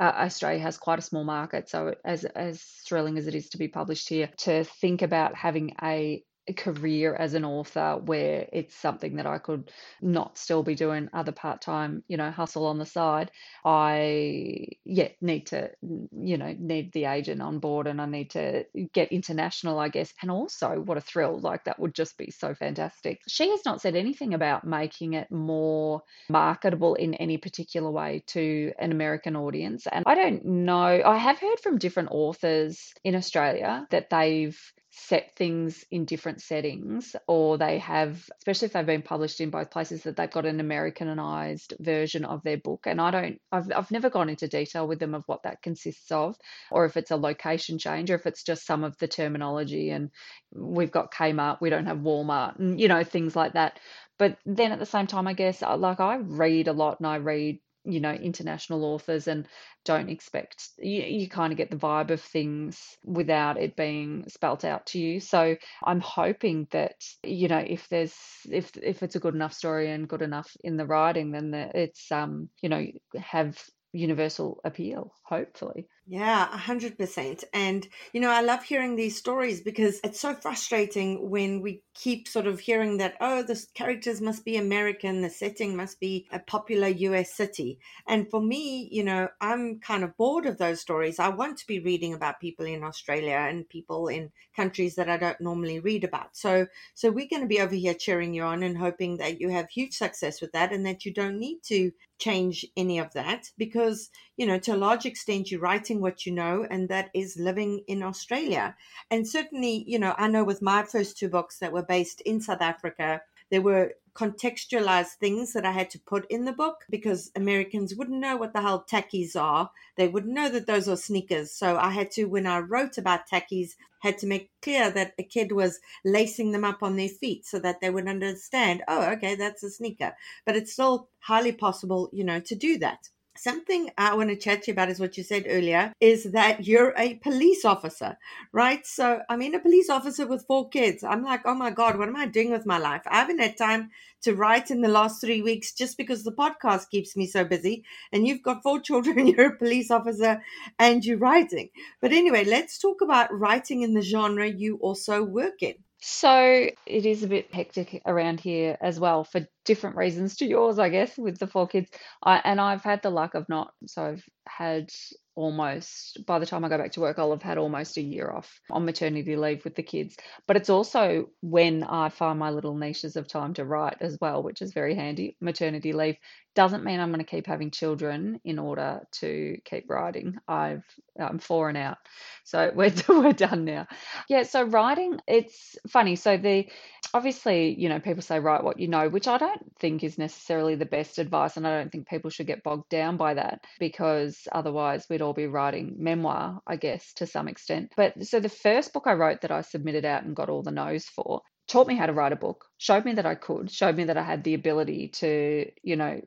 uh, Australia has quite a small market. So as as thrilling as it is to be published here, to think about having a career as an author where it's something that I could not still be doing other part-time, you know, hustle on the side. I yeah, need to you know, need the agent on board and I need to get international, I guess. And also what a thrill. Like that would just be so fantastic. She has not said anything about making it more marketable in any particular way to an American audience. And I don't know. I have heard from different authors in Australia that they've set things in different settings or they have especially if they've been published in both places that they've got an americanized version of their book. And i don't I've, I've never gone into detail with them of what that consists of or if it's a location change or if it's just some of the terminology and we've got kmart we don't have walmart and you know things like that. But then at the same time i guess uh, like i read a lot and i read you know international authors and don't expect you, you kind of get the vibe of things without it being spelt out to you so i'm hoping that you know if there's if if it's a good enough story and good enough in the writing then the, it's um you know have universal appeal, hopefully. Yeah, 100%. And, you know, I love hearing these stories because it's so frustrating when we keep sort of hearing that, oh, the characters must be American, the setting must be a popular US city. And for me, you know, I'm kind of bored of those stories. I want to be reading about people in Australia and people in countries that I don't normally read about. So, so we're going to be over here cheering you on and hoping that you have huge success with that and that you don't need to change any of that because, you know, to a large extent, you're writing what you know, and that is living in Australia. And certainly, you know, I know with my first two books that were based in South Africa, there were contextualized things that I had to put in the book because Americans wouldn't know what the hell tackies are. They wouldn't know that those are sneakers. So I had to, when I wrote about tackies, had to make clear that a kid was lacing them up on their feet so that they would understand, oh, okay, that's a sneaker. But it's still highly possible, you know, to do that. Something I want to chat to you about is what you said earlier is that you're a police officer, right? So, I mean, a police officer with four kids. I'm like, oh my God, what am I doing with my life? I haven't had time to write in the last three weeks just because the podcast keeps me so busy. And you've got four (laughs) children, you're a police officer, and you're writing. But anyway, let's talk about writing in the genre you also work in. So it is a bit hectic around here as well for different reasons to yours, I guess, with the four kids. I, and I've had the luck of not, so I've had almost by the time I go back to work, I'll have had almost a year off on maternity leave with the kids. But it's also when I find my little niches of time to write as well, which is very handy. Maternity leave doesn't mean I'm going to keep having children in order to keep writing. I've I'm four and out, so (laughs) we're we're done now. Yeah, so writing it's funny. So the obviously you know people say write what you know, which I don't think is necessarily the best advice, and I don't think people should get bogged down by that because otherwise we'd all be writing memoir, I guess, to some extent. But so the first book I wrote that I submitted out and got all the no's for taught me how to write a book, showed me that I could, showed me that I had the ability to, you know,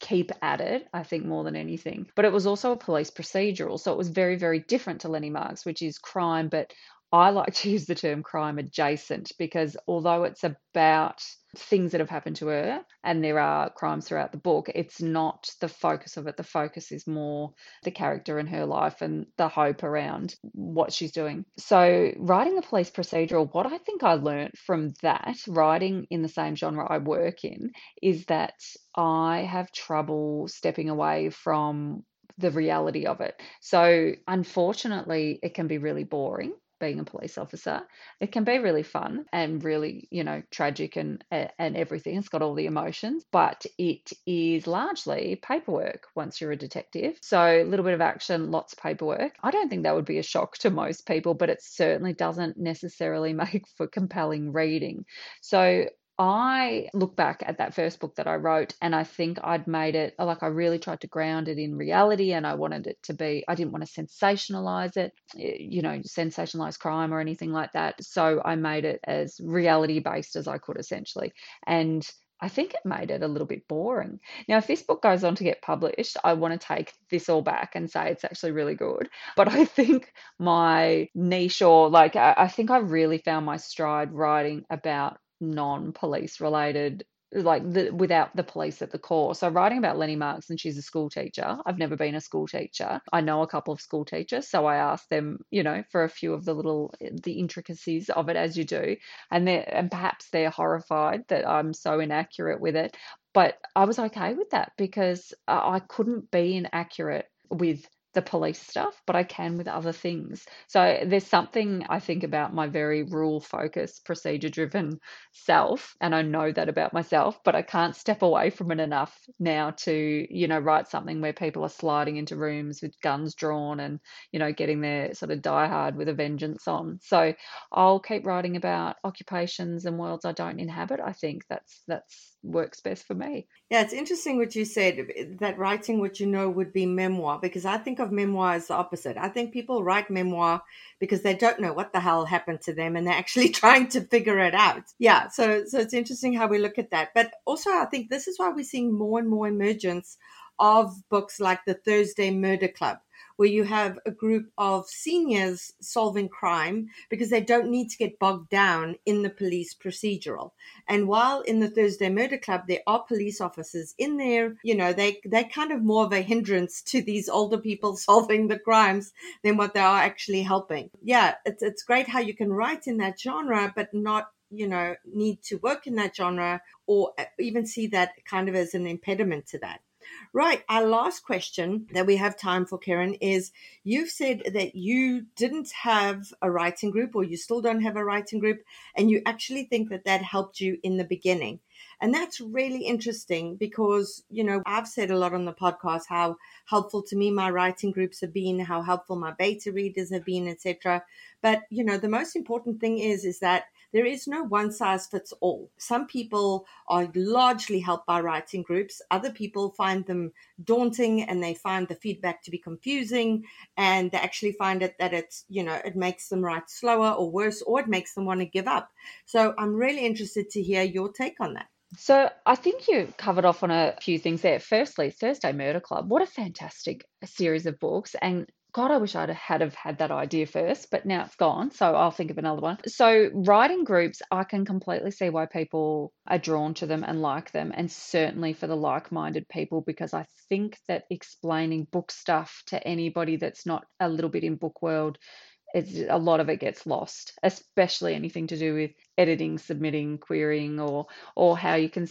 keep at it, I think, more than anything. But it was also a police procedural. So it was very, very different to Lenny Marks, which is crime, but I like to use the term crime adjacent because although it's about things that have happened to her and there are crimes throughout the book, it's not the focus of it. The focus is more the character in her life and the hope around what she's doing. So, writing the police procedural, what I think I learned from that, writing in the same genre I work in, is that I have trouble stepping away from the reality of it. So, unfortunately, it can be really boring being a police officer. It can be really fun and really, you know, tragic and and everything. It's got all the emotions, but it is largely paperwork once you're a detective. So a little bit of action, lots of paperwork. I don't think that would be a shock to most people, but it certainly doesn't necessarily (laughs) make for compelling reading. So I look back at that first book that I wrote and I think I'd made it like I really tried to ground it in reality and I wanted it to be, I didn't want to sensationalize it, eh, you know, sensationalize crime or anything like that. So I made it as reality based as I could essentially. And I think it made it a little bit boring. Now, if this book goes on to get published, I want to take this all back and say it's actually really good. But I (laughs) think my niche, or like, I think I really found my stride writing about non-police related like the, without the police at the core. So writing about Lenny Marks and she's a school teacher. I've never been a school teacher. I know a couple of school teachers, so I asked them, you know, for a few of the little the intricacies of it as you do, and they and perhaps they're horrified that I'm so inaccurate with it. But I was okay with that because I couldn't be inaccurate with the police stuff, but I can with other things. So there's something I think about my very rule focused, procedure driven self. And I know that about myself, but I can't step away from it enough now to, you know, write something where people are sliding into rooms with guns drawn and, you know, getting their sort of die hard with a vengeance on. So I'll keep writing about occupations and worlds I don't inhabit. I think that's that's works best for me. Yeah, it's interesting what you said eh, that writing what you know would be memoir because I think of memoir as the opposite. I think people write memoir because they don't know what the hell happened to them and they're (laughs) actually trying to figure it out. Yeah, so so it's interesting how we look at that. But also I think this is why we're seeing more and more emergence of books like the Thursday Murder Club where you have a group of seniors solving crime because they don't need to get bogged down in the police procedural. And while in the Thursday Murder Club, there are police officers in there, you know, they, they're kind of more of a hindrance (laughs) to these older people (laughs) solving the crimes than what they are actually helping. Yeah, it's, it's great how you can write in that genre, but not you know need to work in that genre or even see that kind of as an impediment to that Right. Our last question that we have time for, Kerryn, is you've said that you didn't have a writing group or you still don't have a writing group, and you actually think that that helped you in the beginning. And that's really interesting because, you know, I've said a lot on the podcast how helpful to me my writing groups have been, how helpful my beta readers have been, etc. But, you know, the most important thing is is that there is no one size fits all. Some people are largely helped by writing groups. Other people find them daunting and they find the feedback to be confusing and they actually find it that it's, you know, it makes them write slower or worse or it makes them want to give up. So I'm really interested to hear your take on that. So I think you covered off on a few things there. Firstly, Thursday Murder Club. What a fantastic series of books. And God, I wish I'd had have had that idea first, but now it's gone. So I'll think of another one. So writing groups, I can completely see why people are drawn to them and like them, and certainly for the like-minded people, because I think that explaining book stuff to anybody that's not a little bit in book world it's a lot of it gets lost, especially anything to do with editing, submitting, querying, or or how you can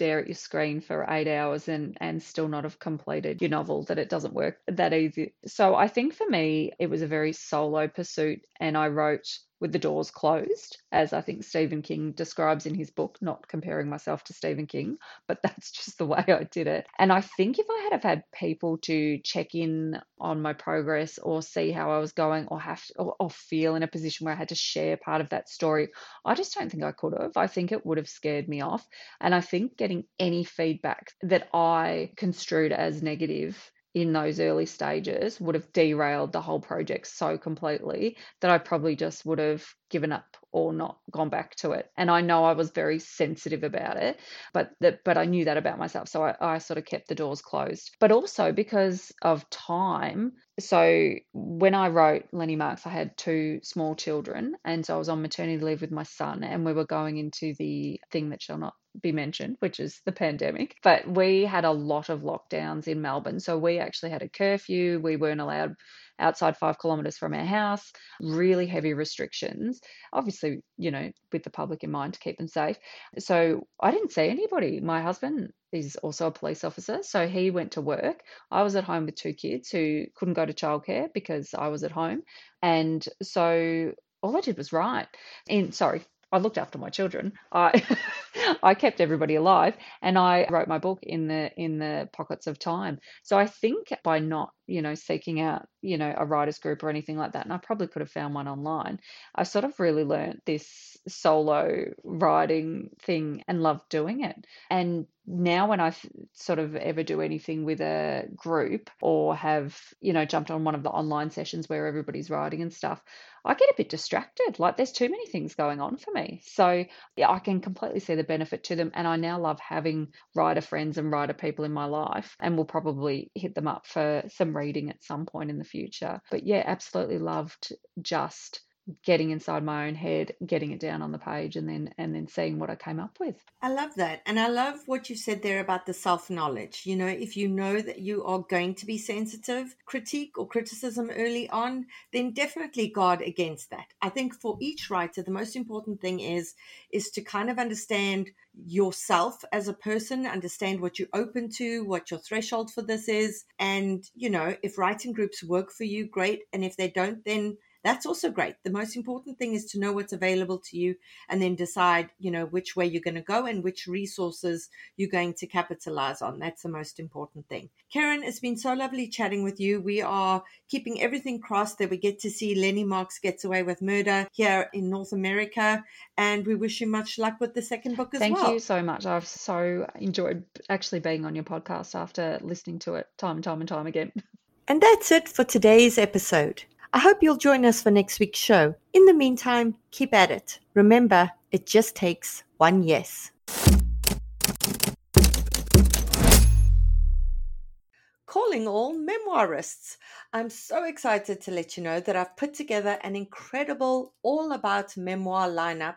stare at your screen for eight hours and and still not have completed your novel. That it doesn't work that easy. So I think for me, it was a very solo pursuit, and I wrote with the doors closed, as I think Stephen King describes in his book, not comparing myself to Stephen King, but (laughs) that's just the way I did it. And I think if I had have had people to check in on my progress or see how I was going or have to, or, or feel in a position where I had to share part of that story, I just don't think I could have. I think it would have scared me off. And I think getting any feedback that I construed as negative in those early stages would have derailed the whole project so completely that I probably just would have given up or not gone back to it. And I know I was very sensitive about it, but that but I knew that about myself. So I, I sort of kept the doors closed. But also because of time. So when I wrote Lenny Marks, I had two small children. And so I was on maternity leave with my son and we were going into the thing that shall not be mentioned, which is the pandemic. But we had a lot of lockdowns in Melbourne. So we actually had a curfew. We weren't allowed outside five kilometres from our house, really heavy restrictions, obviously, you know, with the public in mind to keep them safe. So I didn't see anybody. My husband is also a police officer, so he went to work. I was at home with two kids who couldn't go to childcare because I was at home. And so all I did was write. And sorry, I looked after my children. I (laughs) I kept everybody alive and I wrote my book in the in the pockets of time. So I think by not, you know, seeking out, you know, a writers group or anything like that, and I probably could have found one online, I sort of really learned this solo writing thing and loved doing it. And now when I sort of ever do anything with a group or have, you know, jumped on one of the online sessions where everybody's writing and stuff, I get a bit distracted. Like there's too many things going on for me. So yeah, I can completely see the benefit to them. And I now love having writer friends and writer people in my life and will probably hit them up for some reading at some point in the future. But yeah, absolutely loved just getting inside my own head getting it down on the page and then and then seeing what i came up with. I love that. And i love what you said there about the self knowledge you know if you know that you are going to be sensitive critique or criticism early on then definitely guard against that. I think for each writer the most important thing is is to kind of understand yourself as a person understand what you're open to what your threshold for this is. And you know if writing groups work for you great. And if they don't then that's also great. The most important thing is to know what's available to you and then decide, you know, which way you're going to go and which resources you're going to capitalize on. That's the most important thing. Kerryn, it's been so lovely chatting with you. We are keeping everything crossed that we get to see Lenny Marks gets away with murder here in North America. And we wish you much luck with the second book as Thank well. Thank you so much. I've so enjoyed actually being on your podcast after listening to it time and time and time again. And that's it for today's episode. I hope you'll join us for next week's show. In the meantime, keep at it. Remember, it just takes one yes. Calling all memoirists. I'm so excited to let you know that I've put together an incredible all about memoir lineup